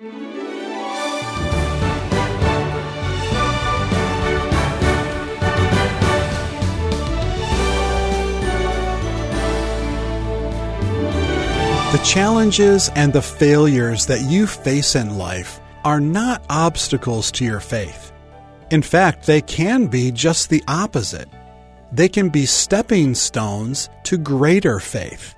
The challenges and the failures that you face in life are not obstacles to your faith. In fact, they can be just the opposite. They can be stepping stones to greater faith.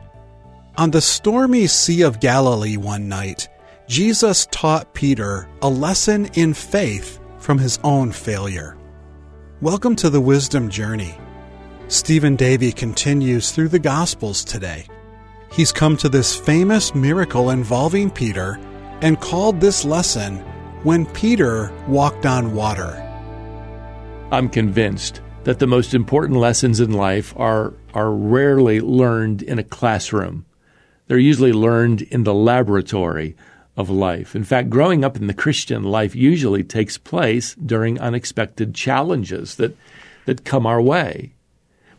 On the stormy Sea of Galilee one night, Jesus taught Peter a lesson in faith from his own failure. Welcome to the Wisdom Journey. Stephen Davey continues through the Gospels today he's come to this famous miracle involving Peter and called this lesson When Peter Walked on Water. I'm convinced that the most important lessons in life are, are rarely learned in a classroom. They're usually learned in the laboratory of life. In fact, growing up in the Christian life usually takes place during unexpected challenges that, that come our way.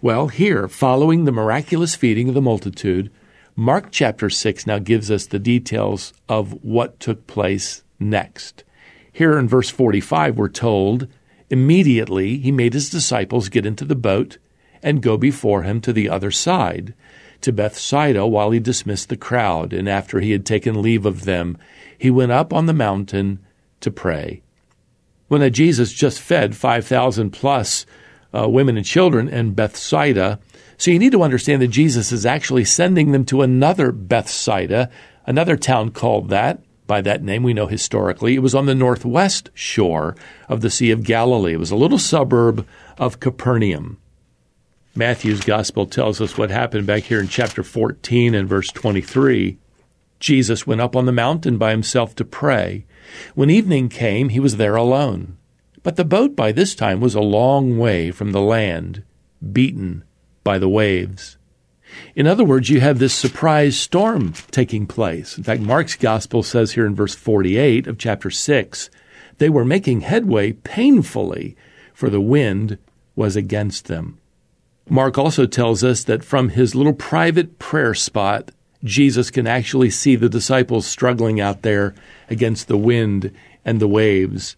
Well, here, following the miraculous feeding of the multitude, Mark chapter 6 now gives us the details of what took place next. Here in verse 45, we're told, Immediately he made his disciples get into the boat and go before him to the other side, to Bethsaida, while he dismissed the crowd. And after he had taken leave of them, he went up on the mountain to pray. When Jesus just fed 5,000 plus uh, women and children in Bethsaida, so you need to understand that Jesus is actually sending them to another Bethsaida, another town called that by that name we know historically. It was on the northwest shore of the Sea of Galilee. It was a little suburb of Capernaum. Matthew's gospel tells us what happened back here in chapter 14 and verse 23. Jesus went up on the mountain by himself to pray. When evening came, he was there alone. But the boat by this time was a long way from the land, beaten by the waves. In other words, you have this surprise storm taking place. In fact, Mark's gospel says here in verse 48 of chapter 6 they were making headway painfully, for the wind was against them. Mark also tells us that from his little private prayer spot, Jesus can actually see the disciples struggling out there against the wind and the waves.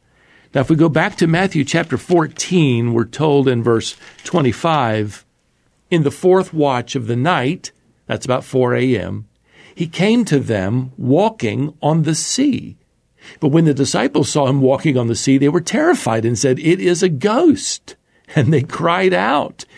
Now, if we go back to Matthew chapter 14, we're told in verse 25, in the fourth watch of the night, that's about 4 a.m., he came to them walking on the sea. But when the disciples saw him walking on the sea, they were terrified and said, It is a ghost. And they cried out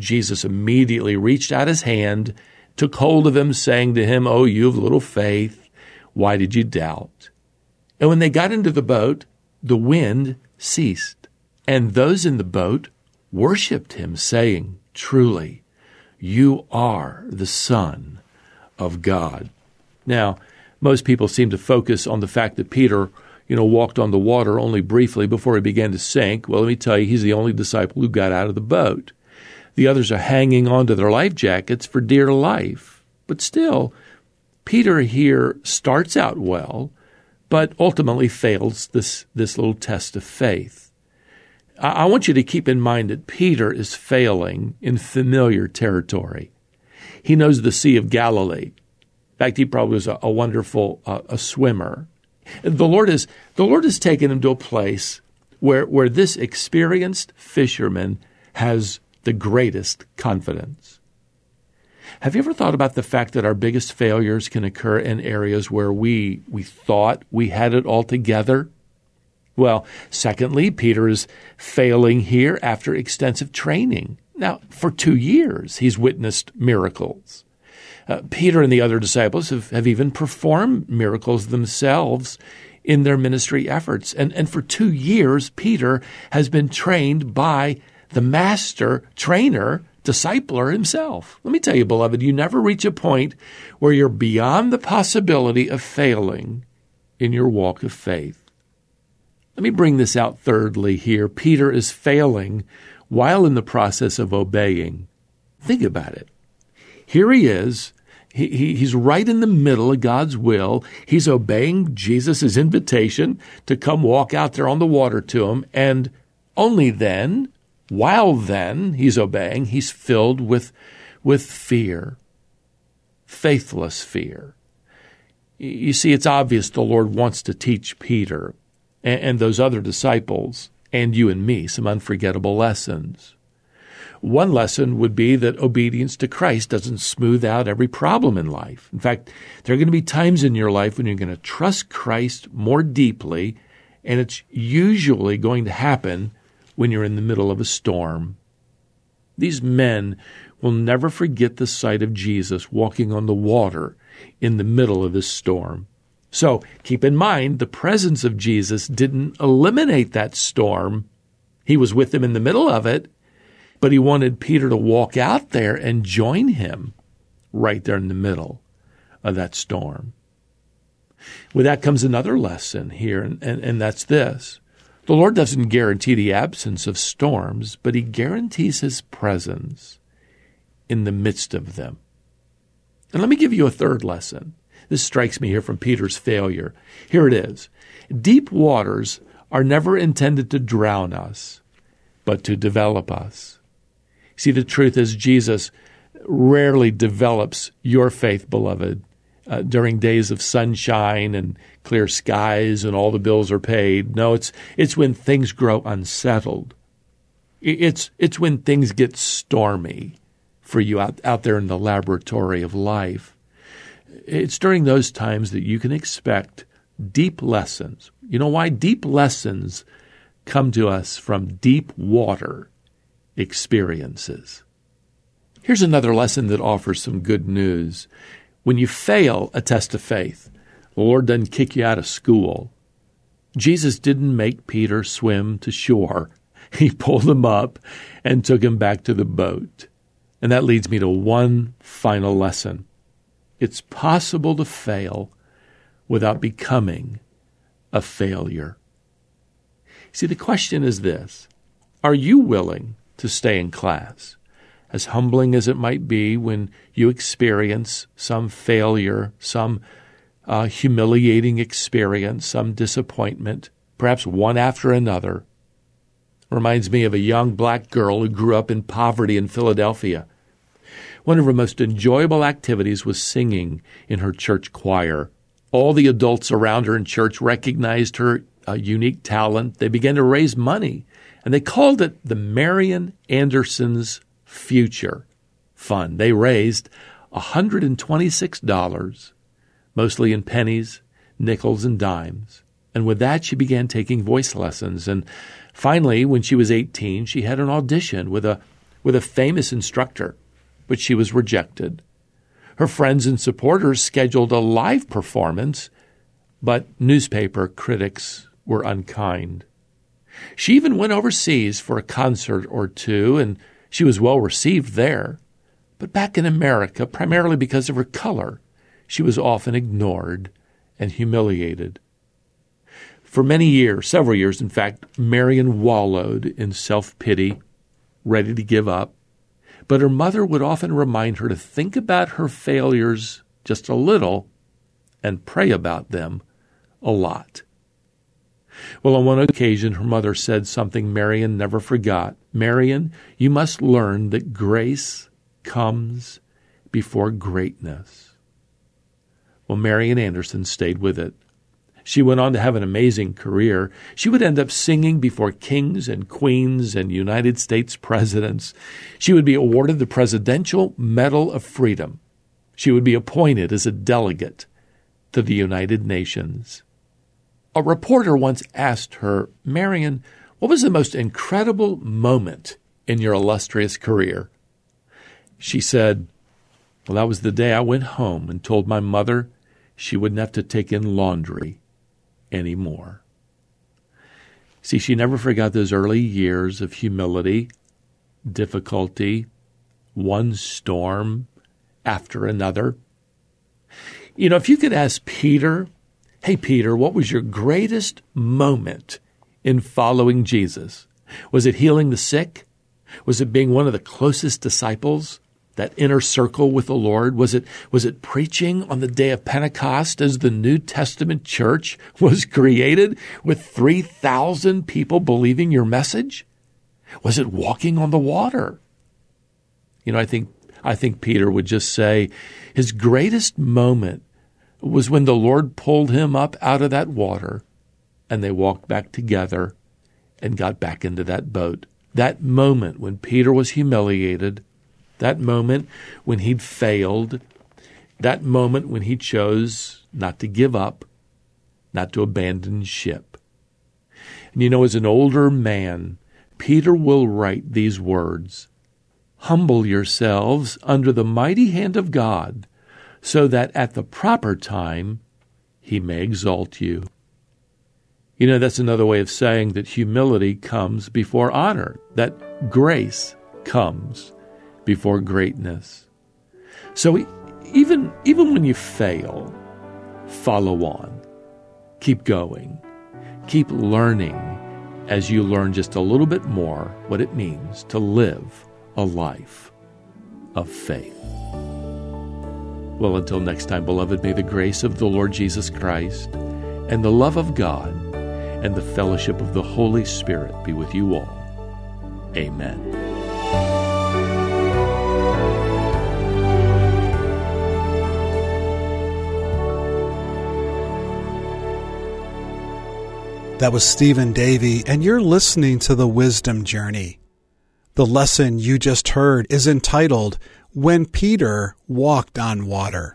Jesus immediately reached out his hand, took hold of him, saying to him, Oh, you of little faith, why did you doubt? And when they got into the boat, the wind ceased, and those in the boat worshipped him, saying, Truly, you are the Son of God. Now, most people seem to focus on the fact that Peter, you know, walked on the water only briefly before he began to sink. Well, let me tell you, he's the only disciple who got out of the boat. The others are hanging on to their life jackets for dear life. But still, Peter here starts out well, but ultimately fails this, this little test of faith. I want you to keep in mind that Peter is failing in familiar territory. He knows the Sea of Galilee. In fact, he probably was a, a wonderful uh, a swimmer. The Lord is the Lord has taken him to a place where where this experienced fisherman has the greatest confidence. Have you ever thought about the fact that our biggest failures can occur in areas where we we thought we had it all together? Well, secondly, Peter is failing here after extensive training. Now, for two years, he's witnessed miracles. Uh, Peter and the other disciples have, have even performed miracles themselves in their ministry efforts. And, and for two years, Peter has been trained by the master trainer, discipler himself. Let me tell you, beloved, you never reach a point where you're beyond the possibility of failing in your walk of faith. Let me bring this out thirdly here. Peter is failing while in the process of obeying. Think about it. Here he is. He, he, he's right in the middle of God's will. He's obeying Jesus' invitation to come walk out there on the water to him. And only then, while then he's obeying, he's filled with, with fear, faithless fear. You see, it's obvious the Lord wants to teach Peter and, and those other disciples and you and me some unforgettable lessons. One lesson would be that obedience to Christ doesn't smooth out every problem in life. In fact, there are going to be times in your life when you're going to trust Christ more deeply, and it's usually going to happen when you're in the middle of a storm. These men will never forget the sight of Jesus walking on the water in the middle of this storm. So keep in mind, the presence of Jesus didn't eliminate that storm. He was with them in the middle of it, but he wanted Peter to walk out there and join him right there in the middle of that storm. With that comes another lesson here, and, and, and that's this. The Lord doesn't guarantee the absence of storms, but he guarantees his presence in the midst of them. And let me give you a third lesson. This strikes me here from Peter's failure. Here it is Deep waters are never intended to drown us, but to develop us. See, the truth is, Jesus rarely develops your faith, beloved, uh, during days of sunshine and clear skies and all the bills are paid. No, it's, it's when things grow unsettled. It's, it's when things get stormy for you out, out there in the laboratory of life. It's during those times that you can expect deep lessons. You know why? Deep lessons come to us from deep water experiences. Here's another lesson that offers some good news. When you fail a test of faith, the Lord doesn't kick you out of school. Jesus didn't make Peter swim to shore. He pulled him up and took him back to the boat. And that leads me to one final lesson. It's possible to fail without becoming a failure. See, the question is this Are you willing to stay in class? As humbling as it might be when you experience some failure, some uh, humiliating experience, some disappointment, perhaps one after another, reminds me of a young black girl who grew up in poverty in Philadelphia. One of her most enjoyable activities was singing in her church choir. All the adults around her in church recognized her uh, unique talent. They began to raise money, and they called it the Marian Anderson's Future Fund. They raised $126, mostly in pennies, nickels, and dimes. And with that, she began taking voice lessons. And finally, when she was 18, she had an audition with a, with a famous instructor but she was rejected. Her friends and supporters scheduled a live performance, but newspaper critics were unkind. She even went overseas for a concert or two, and she was well received there. But back in America, primarily because of her color, she was often ignored and humiliated. For many years, several years in fact, Marian wallowed in self pity, ready to give up. But her mother would often remind her to think about her failures just a little and pray about them a lot. Well, on one occasion, her mother said something Marian never forgot. Marian, you must learn that grace comes before greatness. Well, Marian Anderson stayed with it. She went on to have an amazing career. She would end up singing before kings and queens and United States presidents. She would be awarded the Presidential Medal of Freedom. She would be appointed as a delegate to the United Nations. A reporter once asked her, Marian, what was the most incredible moment in your illustrious career? She said, Well, that was the day I went home and told my mother she wouldn't have to take in laundry anymore. See, she never forgot those early years of humility, difficulty, one storm after another. You know, if you could ask Peter, hey, Peter, what was your greatest moment in following Jesus? Was it healing the sick? Was it being one of the closest disciples? That inner circle with the Lord? Was it, was it preaching on the day of Pentecost as the New Testament church was created with 3,000 people believing your message? Was it walking on the water? You know, I think, I think Peter would just say his greatest moment was when the Lord pulled him up out of that water and they walked back together and got back into that boat. That moment when Peter was humiliated that moment when he'd failed, that moment when he chose not to give up, not to abandon ship. And you know, as an older man, Peter will write these words Humble yourselves under the mighty hand of God, so that at the proper time he may exalt you. You know, that's another way of saying that humility comes before honor, that grace comes before greatness. So even, even when you fail, follow on. Keep going. Keep learning as you learn just a little bit more what it means to live a life of faith. Well, until next time, beloved, may the grace of the Lord Jesus Christ and the love of God and the fellowship of the Holy Spirit be with you all. Amen. That was Stephen Davey, and you're listening to the Wisdom Journey. The lesson you just heard is entitled When Peter Walked on Water.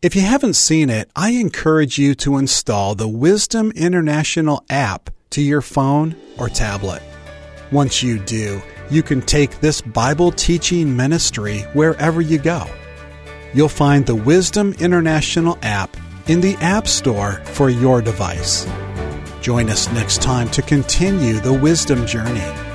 If you haven't seen it, I encourage you to install the Wisdom International app to your phone or tablet. Once you do, you can take this Bible teaching ministry wherever you go. You'll find the Wisdom International app in the App Store for your device. Join us next time to continue the wisdom journey.